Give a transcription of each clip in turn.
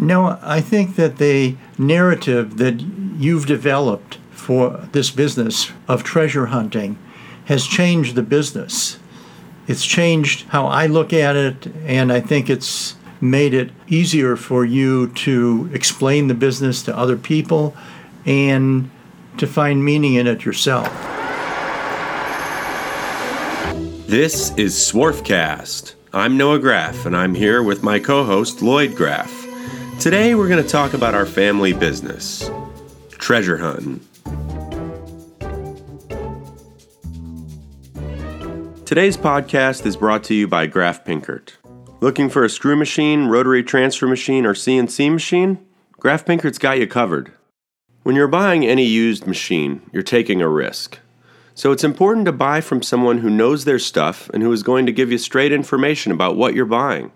No, I think that the narrative that you've developed for this business of treasure hunting has changed the business. It's changed how I look at it, and I think it's made it easier for you to explain the business to other people and to find meaning in it yourself. This is Swarfcast. I'm Noah Graff, and I'm here with my co host, Lloyd Graff. Today, we're going to talk about our family business treasure hunting. Today's podcast is brought to you by Graff Pinkert. Looking for a screw machine, rotary transfer machine, or CNC machine? Graff Pinkert's got you covered. When you're buying any used machine, you're taking a risk. So it's important to buy from someone who knows their stuff and who is going to give you straight information about what you're buying.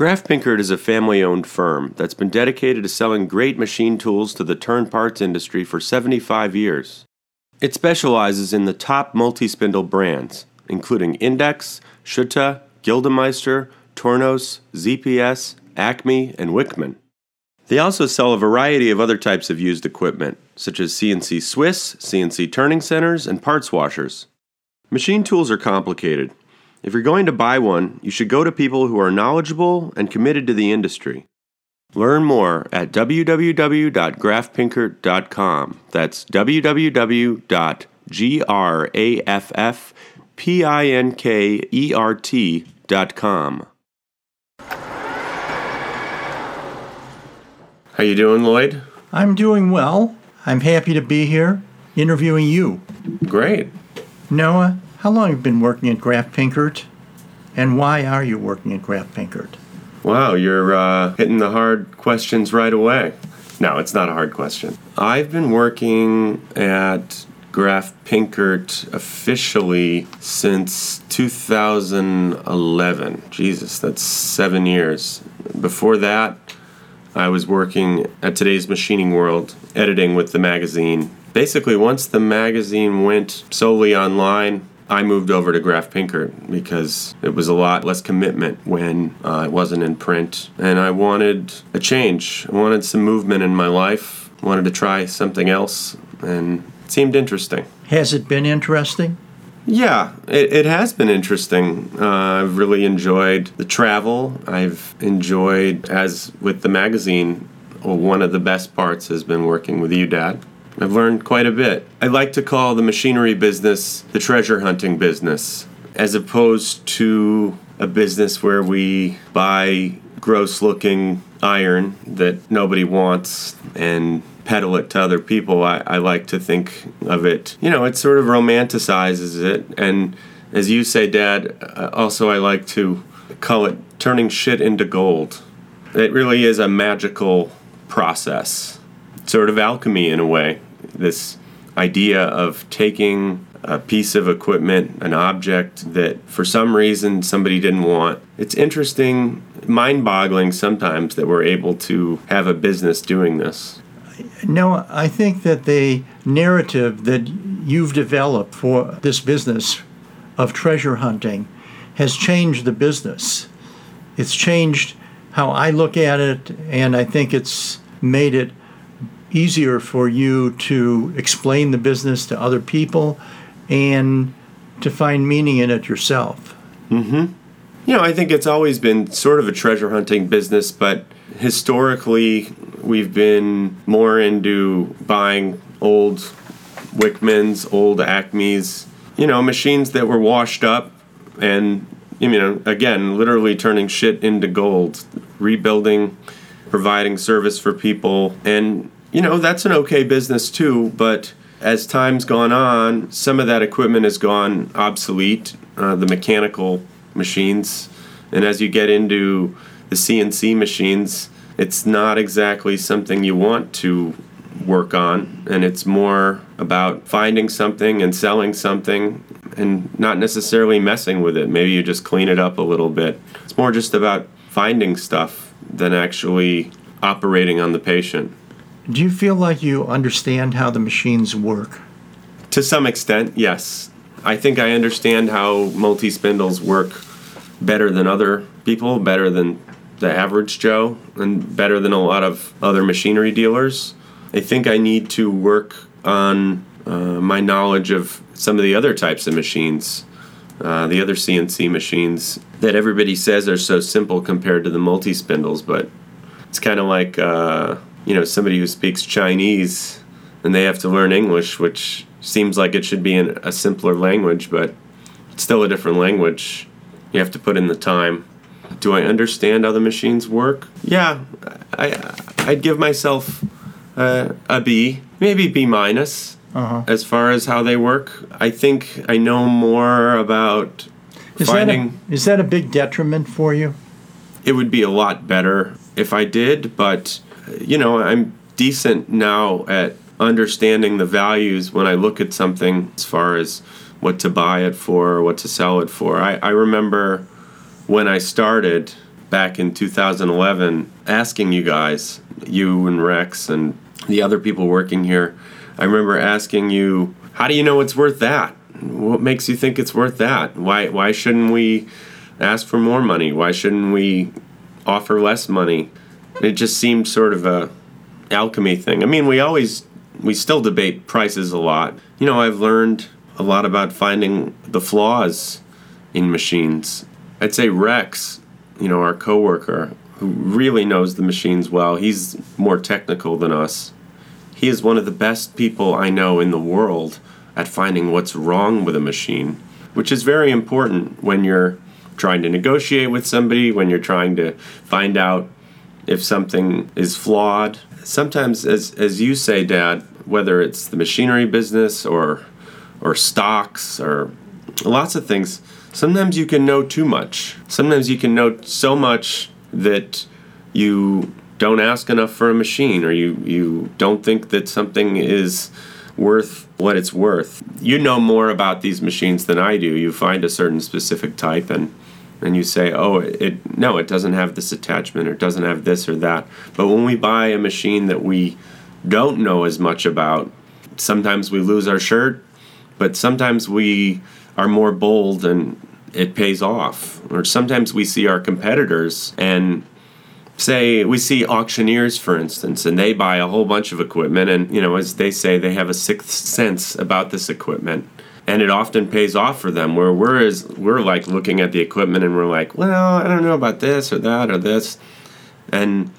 Graff Pinkert is a family owned firm that's been dedicated to selling great machine tools to the turn parts industry for 75 years. It specializes in the top multi spindle brands including Index, Schutte, Gildemeister, Tornos, ZPS, Acme, and Wickman. They also sell a variety of other types of used equipment, such as CNC Swiss, CNC turning centers, and parts washers. Machine tools are complicated. If you're going to buy one, you should go to people who are knowledgeable and committed to the industry. Learn more at www.graffpinkert.com. That's www.graff P I N K E R T dot com. How you doing, Lloyd? I'm doing well. I'm happy to be here interviewing you. Great. Noah, how long have you been working at Graff Pinkert? And why are you working at Graff Pinkert? Wow, you're uh, hitting the hard questions right away. No, it's not a hard question. I've been working at Graff Pinkert officially since 2011. Jesus, that's seven years. Before that, I was working at today's Machining World, editing with the magazine. Basically, once the magazine went solely online, I moved over to Graff Pinkert because it was a lot less commitment when uh, it wasn't in print. And I wanted a change. I wanted some movement in my life. I wanted to try something else. And seemed interesting. Has it been interesting? Yeah, it, it has been interesting. Uh, I've really enjoyed the travel. I've enjoyed, as with the magazine, well, one of the best parts has been working with you, Dad. I've learned quite a bit. I like to call the machinery business the treasure hunting business, as opposed to a business where we buy gross looking iron that nobody wants and peddle it to other people, I, I like to think of it, you know, it sort of romanticizes it. And as you say, Dad, uh, also I like to call it turning shit into gold. It really is a magical process, sort of alchemy in a way. This idea of taking a piece of equipment, an object that for some reason somebody didn't want. It's interesting, mind boggling sometimes that we're able to have a business doing this. No, I think that the narrative that you've developed for this business of treasure hunting has changed the business. It's changed how I look at it, and I think it's made it easier for you to explain the business to other people and to find meaning in it yourself. Mm-hmm. You know, I think it's always been sort of a treasure hunting business, but historically, we've been more into buying old Wickmans, old Acmes, you know, machines that were washed up and, you know, again, literally turning shit into gold, rebuilding, providing service for people. And, you know, that's an okay business too, but as time's gone on, some of that equipment has gone obsolete, uh, the mechanical machines. And as you get into the CNC machines, it's not exactly something you want to work on, and it's more about finding something and selling something and not necessarily messing with it. Maybe you just clean it up a little bit. It's more just about finding stuff than actually operating on the patient. Do you feel like you understand how the machines work? To some extent, yes. I think I understand how multi spindles work better than other people, better than the average Joe and better than a lot of other machinery dealers. I think I need to work on uh, my knowledge of some of the other types of machines, uh, the other CNC machines that everybody says are so simple compared to the multi spindles, but it's kind of like uh, you know somebody who speaks Chinese and they have to learn English, which seems like it should be in a simpler language, but it's still a different language. You have to put in the time. Do I understand how the machines work? Yeah, I I'd give myself uh, a B, maybe B minus. Uh-huh. As far as how they work, I think I know more about Is finding. that a, is that a big detriment for you? it would be a lot better if I did, but you know, I'm decent now at understanding the values when I look at something as far as what to buy it for, or what to sell it for. I, I remember when I started back in 2011 asking you guys, you and Rex and the other people working here, I remember asking you, how do you know it's worth that? What makes you think it's worth that? Why why shouldn't we ask for more money? Why shouldn't we offer less money? It just seemed sort of a alchemy thing. I mean, we always we still debate prices a lot. You know, I've learned a lot about finding the flaws in machines. I'd say Rex, you know, our coworker who really knows the machines well. He's more technical than us. He is one of the best people I know in the world at finding what's wrong with a machine, which is very important when you're trying to negotiate with somebody, when you're trying to find out if something is flawed. Sometimes, as, as you say, Dad, whether it's the machinery business or, or stocks or lots of things, sometimes you can know too much. Sometimes you can know so much that you don't ask enough for a machine or you, you don't think that something is worth what it's worth. You know more about these machines than I do. You find a certain specific type and and you say, "Oh, it no, it doesn't have this attachment or it doesn't have this or that." But when we buy a machine that we don't know as much about, sometimes we lose our shirt, but sometimes we are more bold and it pays off. Or sometimes we see our competitors and say we see auctioneers for instance and they buy a whole bunch of equipment and you know as they say they have a sixth sense about this equipment and it often pays off for them where we're as we're like looking at the equipment and we're like well i don't know about this or that or this and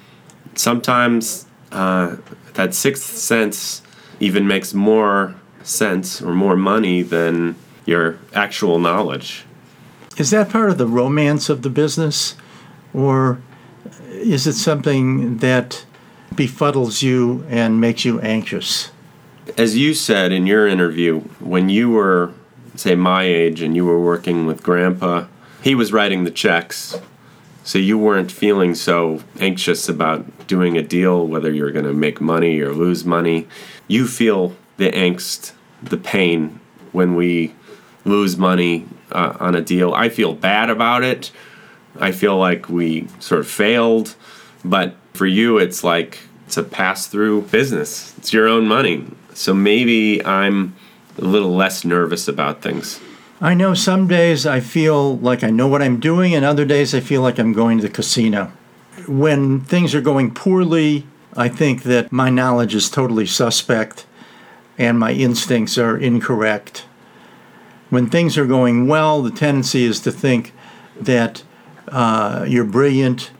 sometimes uh, that sixth sense even makes more sense or more money than your actual knowledge Is that part of the romance of the business? Or is it something that befuddles you and makes you anxious? As you said in your interview, when you were, say, my age and you were working with Grandpa, he was writing the checks. So you weren't feeling so anxious about doing a deal, whether you're going to make money or lose money. You feel the angst, the pain when we lose money uh, on a deal. I feel bad about it. I feel like we sort of failed. But for you, it's like it's a pass through business, it's your own money. So maybe I'm a little less nervous about things. I know some days I feel like I know what I'm doing, and other days I feel like I'm going to the casino. When things are going poorly, I think that my knowledge is totally suspect and my instincts are incorrect. When things are going well, the tendency is to think that uh, you're brilliant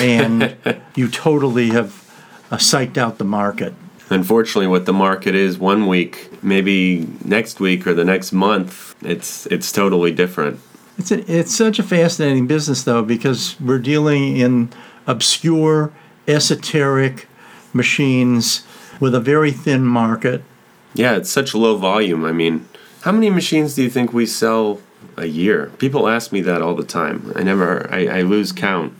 and you totally have uh, psyched out the market. Unfortunately, what the market is one week, maybe next week or the next month, it's it's totally different. It's a, it's such a fascinating business though because we're dealing in obscure, esoteric machines with a very thin market. Yeah, it's such low volume. I mean, how many machines do you think we sell a year? People ask me that all the time. I never, I, I lose count.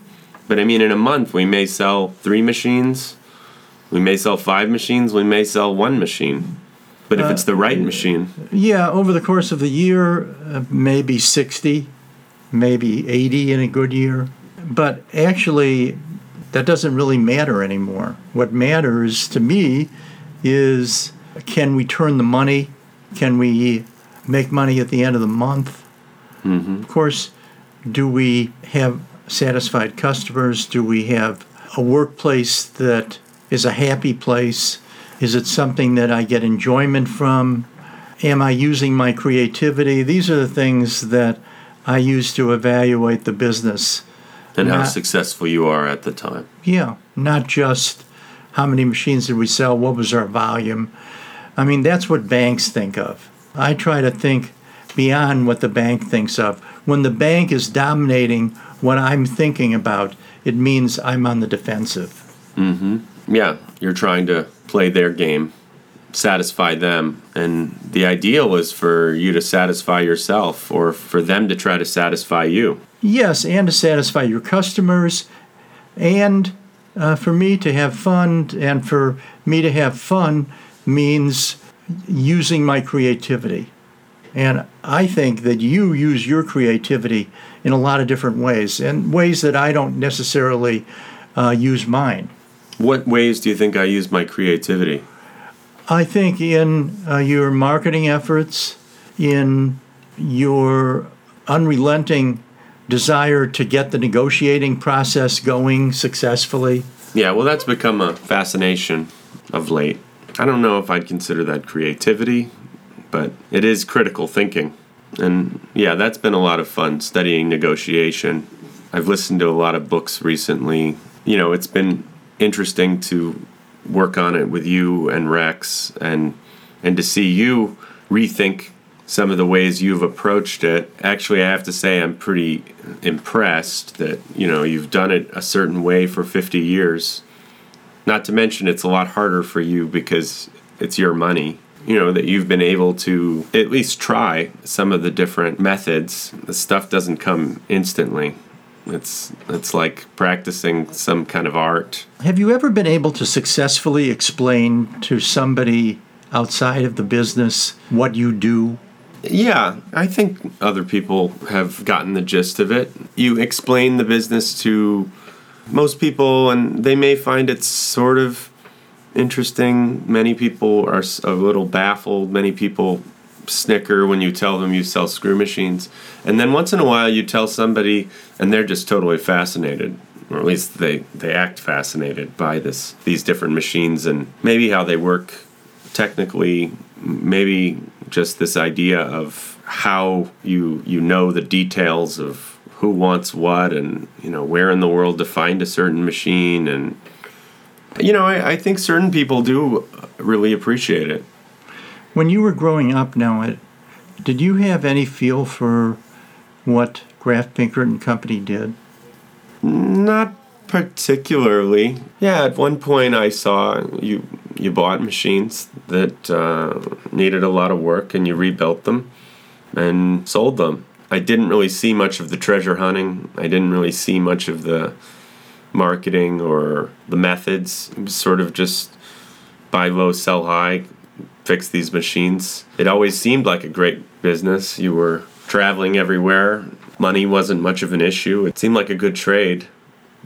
But I mean, in a month, we may sell three machines, we may sell five machines, we may sell one machine. But if it's the right machine, Yeah, over the course of the year, uh, maybe 60, maybe 80 in a good year. But actually, that doesn't really matter anymore. What matters to me is can we turn the money? Can we make money at the end of the month? hmm Of course, do we have satisfied customers? Do we have a workplace that is a happy place? Is it something that I get enjoyment from? Am I using my creativity? These are the things that I use to evaluate the business. And how successful you are at the time. Yeah, not just how many machines did we sell, what was our volume. I mean, that's what banks think of. I try to think beyond what the bank thinks of. When the bank is dominating what I'm thinking about, it means I'm on the defensive. Mm-hmm. Yeah, you're trying to play their game, satisfy them, and the ideal is for you to satisfy yourself or for them to try to satisfy you. Yes, and to satisfy your customers, and uh, for me to have fun, and for me to have fun means using my creativity. And I think that you use your creativity in a lot of different ways, and ways that I don't necessarily uh, use mine. What ways do you think I use my creativity? I think in uh, your marketing efforts, in your unrelenting desire to get the negotiating process going successfully. Yeah, well, that's become a fascination of late. I don't know if I'd consider that creativity, but it is critical thinking. And yeah, that's been a lot of fun studying negotiation. I've listened to a lot of books recently. You know, it's been interesting to work on it with you and Rex and and to see you rethink some of the ways you've approached it. Actually, I have to say I'm pretty impressed that, you know, you've done it a certain way for 50 years. Not to mention it's a lot harder for you because it's your money. You know, that you've been able to at least try some of the different methods. The stuff doesn't come instantly. It's it's like practicing some kind of art. Have you ever been able to successfully explain to somebody outside of the business what you do? Yeah, I think other people have gotten the gist of it. You explain the business to most people, and they may find it sort of interesting. Many people are a little baffled. Many people snicker when you tell them you sell screw machines. And then once in a while, you tell somebody, and they're just totally fascinated. Or at least they, they act fascinated by this these different machines and maybe how they work technically maybe just this idea of how you you know the details of who wants what and you know where in the world to find a certain machine and you know I, I think certain people do really appreciate it When you were growing up now, did you have any feel for what Graff Pinkert and Company did? Not particularly. Yeah, at one point I saw you you bought machines that uh, needed a lot of work and you rebuilt them and sold them. I didn't really see much of the treasure hunting. I didn't really see much of the marketing or the methods. It was sort of just buy low, sell high, fix these machines. It always seemed like a great business. You were traveling everywhere. Money wasn't much of an issue. It seemed like a good trade.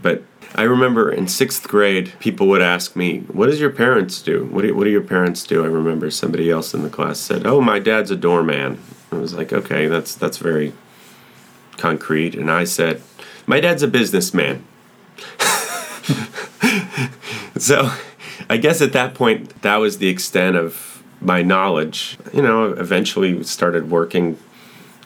But I remember in sixth grade, people would ask me, "What does your parents do? What do, what do your parents do?" I remember somebody else in the class said, "Oh, my dad's a doorman." I was like, "Okay, that's that's very concrete." And I said, "My dad's a businessman." so, I guess at that point, that was the extent of my knowledge. You know, eventually started working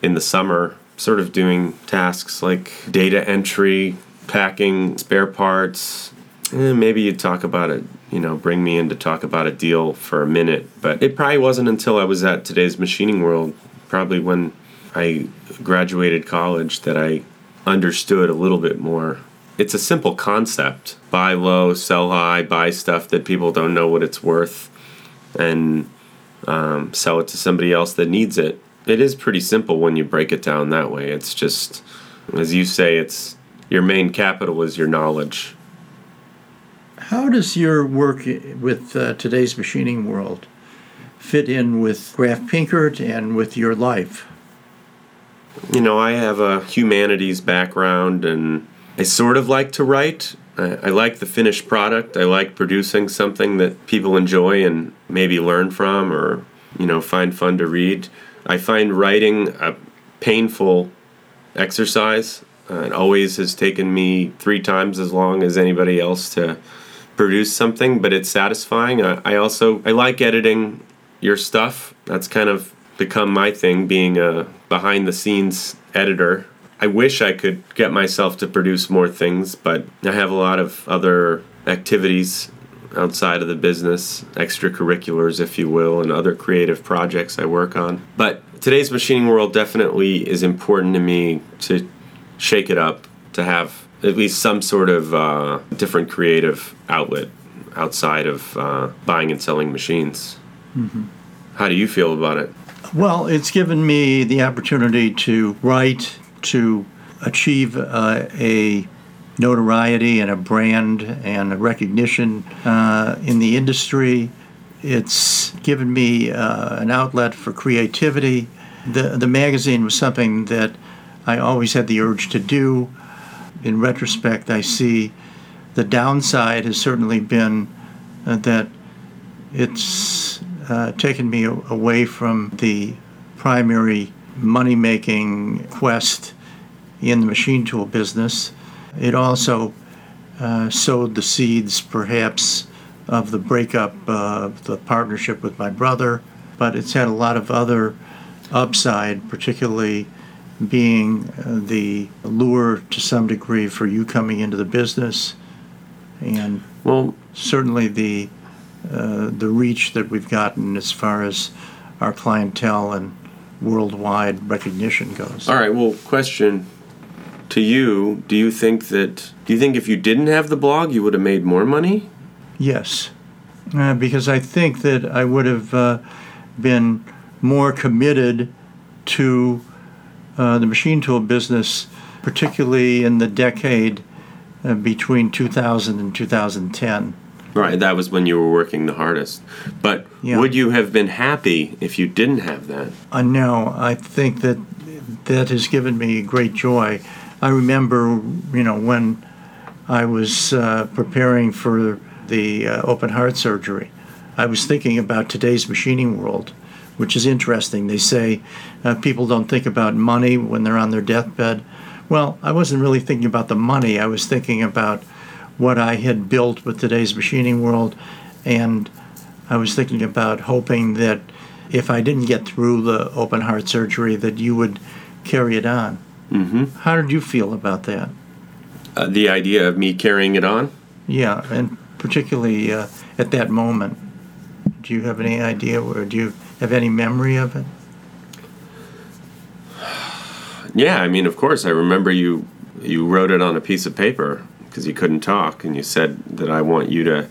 in the summer, sort of doing tasks like data entry, packing spare parts. And maybe you'd talk about it, you know, bring me in to talk about a deal for a minute. But it probably wasn't until I was at today's machining world, probably when I graduated college, that I understood a little bit more. It's a simple concept buy low, sell high, buy stuff that people don't know what it's worth, and um, sell it to somebody else that needs it. It is pretty simple when you break it down that way. It's just, as you say, it's your main capital is your knowledge. How does your work with uh, today's machining world fit in with Graff Pinkert and with your life? You know, I have a humanities background and I sort of like to write. I, I like the finished product. I like producing something that people enjoy and maybe learn from or, you know, find fun to read. I find writing a painful exercise. Uh, it always has taken me three times as long as anybody else to produce something, but it's satisfying. I, I also I like editing your stuff. That's kind of become my thing, being a behind the scenes editor. I wish I could get myself to produce more things, but I have a lot of other activities outside of the business, extracurriculars, if you will, and other creative projects I work on. But today's machining world definitely is important to me to shake it up, to have at least some sort of uh, different creative outlet outside of uh, buying and selling machines. Mm-hmm. How do you feel about it? Well, it's given me the opportunity to write, to achieve uh, a notoriety and a brand and a recognition uh, in the industry. It's given me uh, an outlet for creativity. The, the magazine was something that I always had the urge to do. In retrospect, I see the downside has certainly been uh, that it's uh, taken me away from the primary money making quest in the machine tool business. It also uh, sowed the seeds, perhaps, of the breakup of the partnership with my brother, but it's had a lot of other upside, particularly being uh, the lure to some degree for you coming into the business, and well, certainly the uh, the reach that we've gotten as far as our clientele and worldwide recognition goes. All right. Well, question to you: Do you think that? Do you think if you didn't have the blog, you would have made more money? Yes, uh, because I think that I would have uh, been more committed to uh, the machine tool business, particularly in the decade uh, between 2000 and 2010. Right, that was when you were working the hardest. But yeah. would you have been happy if you didn't have that? Uh, no, I think that that has given me great joy. I remember, you know, when I was uh, preparing for the uh, open heart surgery, I was thinking about today's machining world which is interesting. They say uh, people don't think about money when they're on their deathbed. Well, I wasn't really thinking about the money. I was thinking about what I had built with today's machining world, and I was thinking about hoping that if I didn't get through the open heart surgery, that you would carry it on. Mm-hmm. How did you feel about that? Uh, the idea of me carrying it on? Yeah, and particularly uh, at that moment. Do you have any idea, or do you have any memory of it? Yeah, I mean, of course, I remember you. You wrote it on a piece of paper because you couldn't talk, and you said that I want you to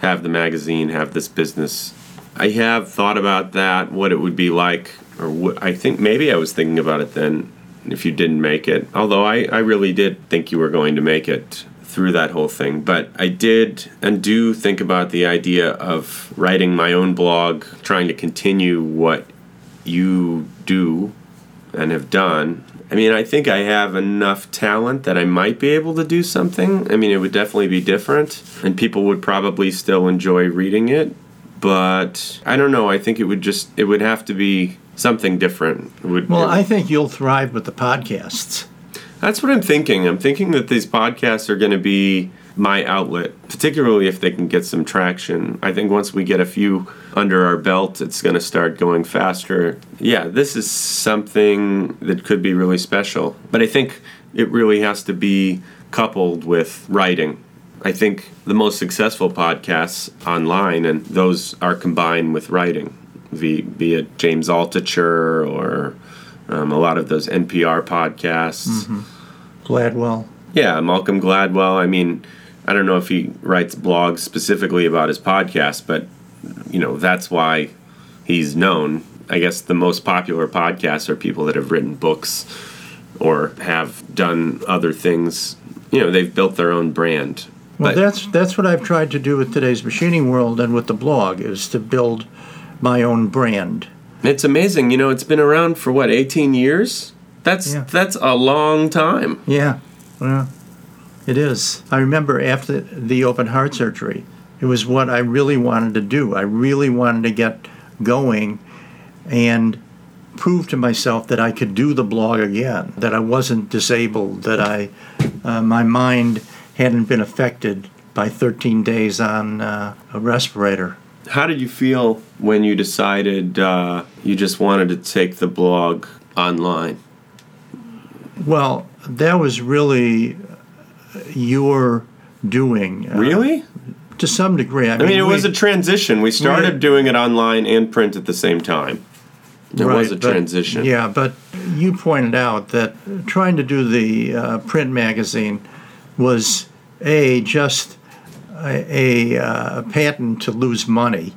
have the magazine, have this business. I have thought about that, what it would be like, or what, I think maybe I was thinking about it then. If you didn't make it, although I, I really did think you were going to make it through that whole thing. But I did and do think about the idea of writing my own blog, trying to continue what you do and have done. I mean, I think I have enough talent that I might be able to do something. I mean, it would definitely be different, and people would probably still enjoy reading it. But I don't know. I think it would just it would have to be something different. It would, well, I think you'll thrive with the podcasts. That's what I'm thinking. I'm thinking that these podcasts are going to be my outlet, particularly if they can get some traction. I think once we get a few under our belt, it's going to start going faster. Yeah, this is something that could be really special. But I think it really has to be coupled with writing. I think the most successful podcasts online, and those are combined with writing, be, be it James Altucher or um, a lot of those NPR podcasts. Mm-hmm. Gladwell. Yeah, Malcolm Gladwell. I mean, I don't know if he writes blogs specifically about his podcast, but you know that's why he's known. I guess the most popular podcasts are people that have written books or have done other things. You know, they've built their own brand. Well, but, that's that's what I've tried to do with today's machining world and with the blog is to build my own brand. It's amazing. You know, it's been around for what, 18 years? That's yeah. that's a long time. Yeah. Well, it is. I remember after the open heart surgery, it was what I really wanted to do. I really wanted to get going and prove to myself that I could do the blog again, that I wasn't disabled, that I, uh, my mind hadn't been affected by 13 days on uh, a respirator. How did you feel when you decided uh, you just wanted to take the blog online? Well, that was really your doing. uh, Really? To some degree. I I mean, it was a transition. We started We- doing it online and print at the same time. There was a Right, but- transition. yeah, but you pointed out that trying to do the uh, print magazine was a just a, a uh, patent to lose money,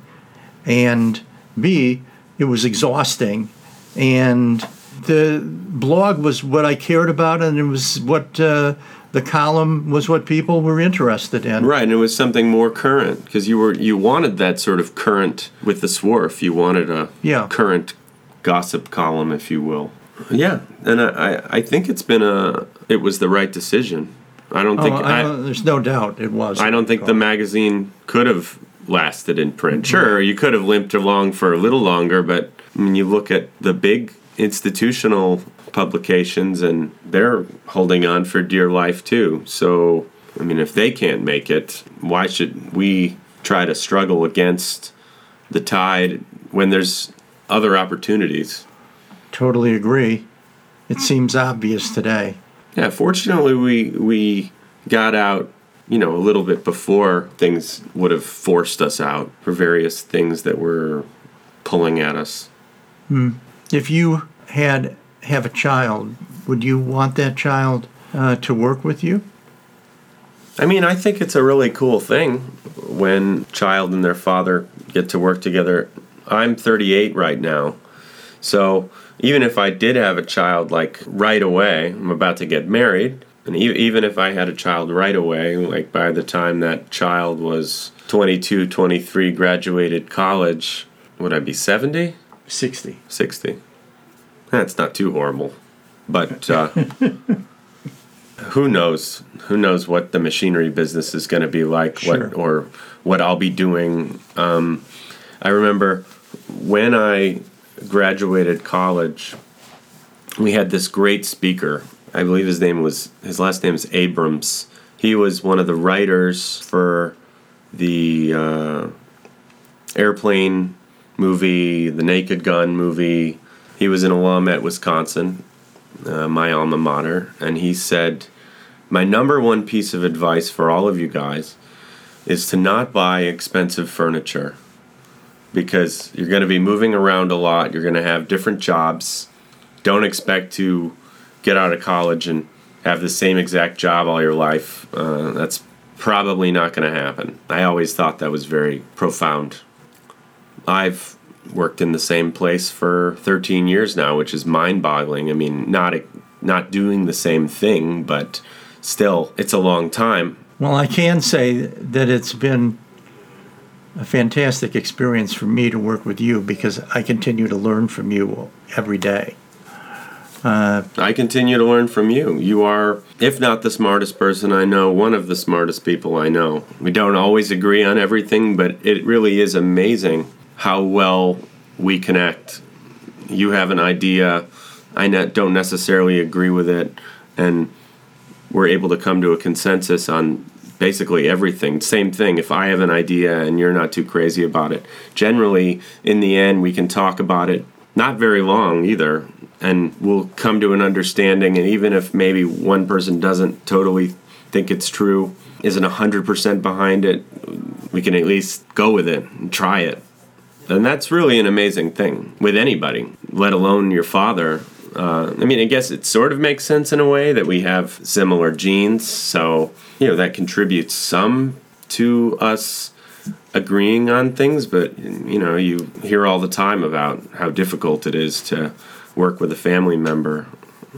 and b it was exhausting, and the blog was what I cared about, and it was what uh, the column was what people were interested in. Right, and it was something more current because you were you wanted that sort of current with the swarf. You wanted a Yeah. current gossip column, if you will. Yeah, and I, I I think it's been a it was the right decision. I don't Oh, think I I, don't- there's no doubt it was. I don't think the magazine could have lasted in print. Mm-hmm. Sure, you could have limped along for a little longer, but I mean, you look at the big institutional publications, and they're holding on for dear life too. So, I mean, if they can't make it, why should we try to struggle against the tide when there's other opportunities? Totally agree. It seems obvious today. Yeah, fortunately, we we got out, you know, a little bit before things would have forced us out for various things that were pulling at us. Hmm. If you had have a child, would you want that child uh, to work with you? I mean, I think it's a really cool thing when child and their father get to work together. I'm 38 right now. So, even if I did have a child like right away, I'm about to get married, and e- even if I had a child right away, like by the time that child was 22, 23, graduated college, would I be 70? 60. 60. That's not too horrible. But uh, who knows? Who knows what the machinery business is going to be like, Sure. what or what I'll be doing. Um, I remember when I graduated college, we had this great speaker. I believe his name was his last name is Abrams. He was one of the writers for the uh, airplane movie, the Naked Gun movie. He was an alum at Wisconsin, uh, my alma mater, and he said, My number one piece of advice for all of you guys is to not buy expensive furniture because you're going to be moving around a lot, you're going to have different jobs. Don't expect to get out of college and have the same exact job all your life. Uh, that's probably not going to happen. I always thought that was very profound. I've worked in the same place for 13 years now, which is mind-boggling. I mean, not not doing the same thing, but still, it's a long time. Well, I can say that it's been a fantastic experience for me to work with you because I continue to learn from you every day. Uh, I continue to learn from you. You are, if not the smartest person I know, one of the smartest people I know. We don't always agree on everything, but it really is amazing how well we connect. You have an idea, I ne- don't necessarily agree with it, and we're able to come to a consensus on basically everything. Same thing, if I have an idea and you're not too crazy about it. Generally, in the end, we can talk about it not very long either, and we'll come to an understanding. And even if maybe one person doesn't totally think it's true, isn't 100% behind it, we can at least go with it and try it. And that's really an amazing thing with anybody, let alone your father. Uh, I mean, I guess it sort of makes sense in a way that we have similar genes, so you know that contributes some to us agreeing on things. But you know, you hear all the time about how difficult it is to work with a family member.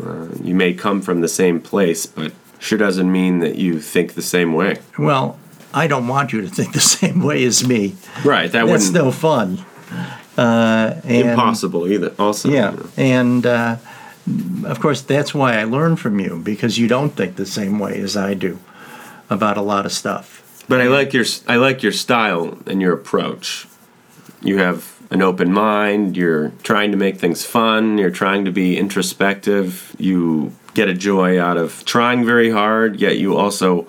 Uh, you may come from the same place, but sure doesn't mean that you think the same way. Well, I don't want you to think the same way as me. Right? That That's no fun. Uh, and, impossible either. Also, Yeah, and uh, of course that's why I learn from you because you don't think the same way as I do about a lot of stuff. But I like your I like your style and your approach. You have an open mind, you're trying to make things fun, you're trying to be introspective, you get a joy out of trying very hard, yet you also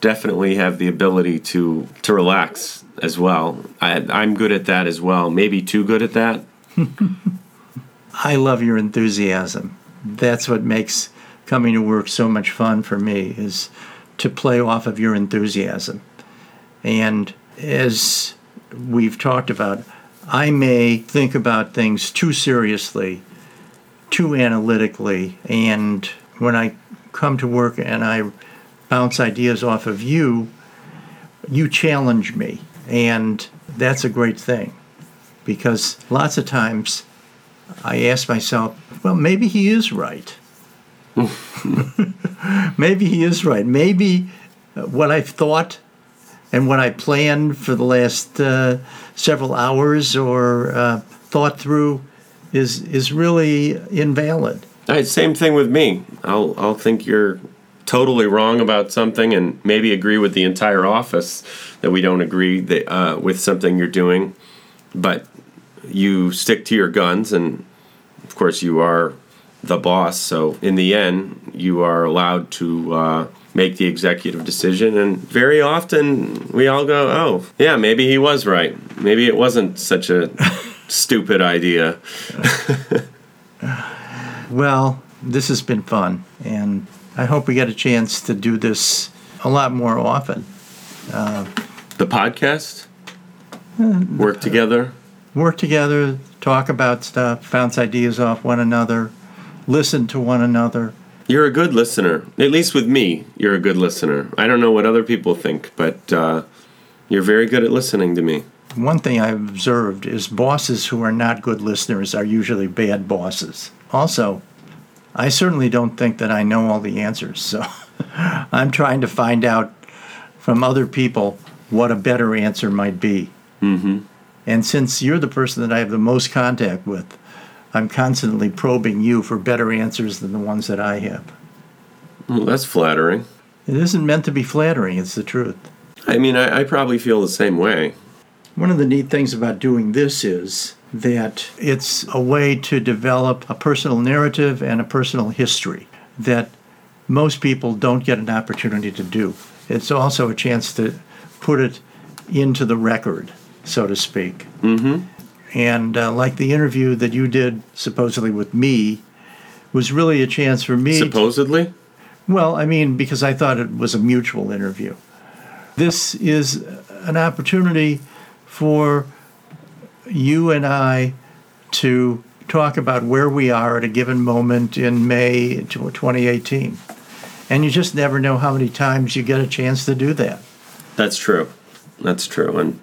definitely have the ability to to relax as well. I, I'm good at that as well. Maybe too good at that. I love your enthusiasm. That's what makes coming to work so much fun for me is to play off of your enthusiasm. And as we've talked about, I may think about things too seriously, too analytically, and when I come to work and I bounce ideas off of you, you challenge me. And that's a great thing because lots of times I ask myself, well, maybe he is right. maybe he is right. Maybe what I've thought and what I planned for the last uh, several hours or uh, thought through is is really invalid. Right, same thing with me. I'll I'll think you're totally wrong about something and maybe agree with the entire office that we don't agree that, uh, with something you're doing, but you stick to your guns and of course you are the boss. So in the end, you are allowed to uh, make the executive decision. And very often, we all go, "Oh, yeah, maybe he was right. Maybe it wasn't such a stupid idea." well, this has been fun, and I hope we get a chance to do this a lot more often. Uh, the podcast, work together, work together, talk about stuff, bounce ideas off one another, listen to one another. You're a good listener. At least with me, you're a good listener. I don't know what other people think, but uh, you're very good at listening to me. One thing I've observed is bosses who are not good listeners are usually bad bosses. Also, I certainly don't think that I know all the answers, so I'm trying to find out from other people what a better answer might be. Mm-hmm. And since you're the person that I have the most contact with, I'm constantly probing you for better answers than the ones that I have. Well, that's flattering. It isn't meant to be flattering, it's the truth. I mean, I, I probably feel the same way. One of the neat things about doing this is that it's a way to develop a personal narrative and a personal history that most people don't get an opportunity to do. It's also a chance to put it into the record, so to speak. Mm-hmm. And uh, like the interview that you did supposedly with me was really a chance for me. Supposedly? To, well, I mean, because I thought it was a mutual interview. This is an opportunity for you and I to talk about where we are at a given moment in May 2018. And you just never know how many times you get a chance to do that. That's true. That's true. And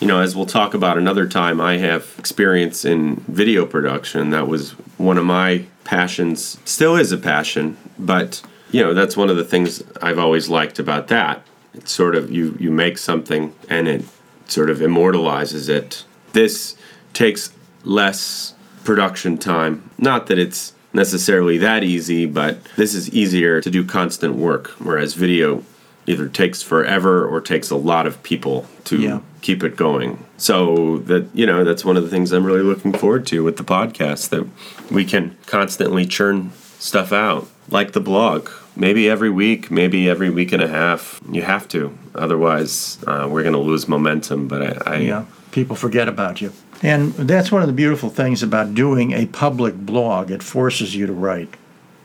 you know, as we'll talk about another time, I have experience in video production. That was one of my passions, still is a passion, but you know, that's one of the things I've always liked about that. It's sort of you you make something and it sort of immortalizes it. This takes less production time. Not that it's necessarily that easy, but this is easier to do constant work, whereas video either takes forever or takes a lot of people to yeah. keep it going. So that you know, that's one of the things I'm really looking forward to with the podcast that we can constantly churn stuff out, like the blog. Maybe every week, maybe every week and a half. You have to, otherwise, uh, we're going to lose momentum. But I, I yeah, people forget about you. And that's one of the beautiful things about doing a public blog. It forces you to write.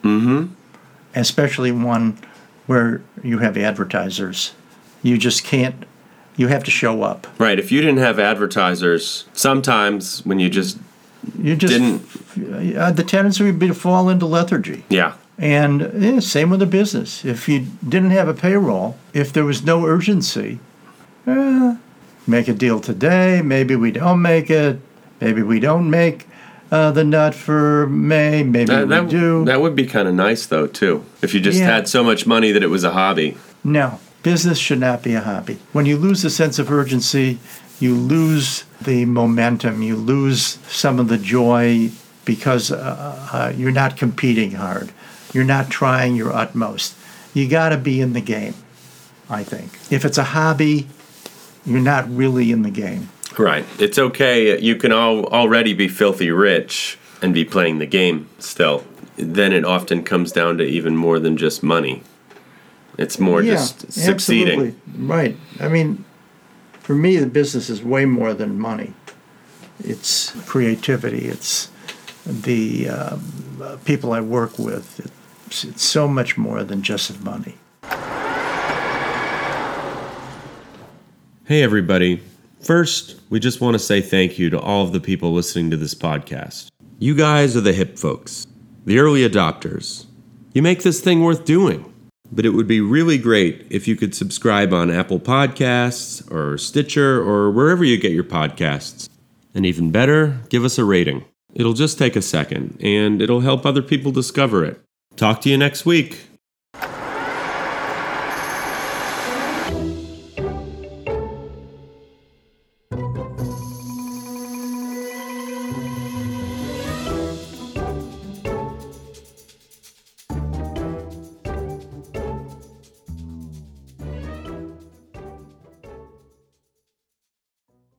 Mm-hmm. Especially one where you have advertisers. You just can't, you have to show up. Right. If you didn't have advertisers, sometimes when you just you just didn't uh, the tendency would be to fall into lethargy. Yeah. And yeah, same with the business. If you didn't have a payroll, if there was no urgency, eh, make a deal today. Maybe we don't make it. Maybe we don't make uh, the nut for May. Maybe that, we that, do. That would be kind of nice, though, too. If you just Yeah. had so much money that it was a hobby. No, business should not be a hobby. When you lose the sense of urgency, you lose the momentum, you lose some of the joy because uh, uh, you're not competing hard. You're not trying your utmost. You got to be in the game, I think. If it's a hobby, you're not really in the game. Right. It's okay. You can al- already be filthy rich and be playing the game still. Then it often comes down to even more than just money. It's more yeah, just succeeding. absolutely. Right. I mean, for me, the business is way more than money. It's creativity. It's the um, uh, people I work with. It's, it's so much more than just money. Hey, everybody. First, we just want to say thank you to all of the people listening to this podcast. You guys are the hip folks, the early adopters. You make this thing worth doing. But it would be really great if you could subscribe on Apple Podcasts or Stitcher or wherever you get your podcasts. And even better, give us a rating. It'll just take a second, and it'll help other people discover it. Talk to you next week.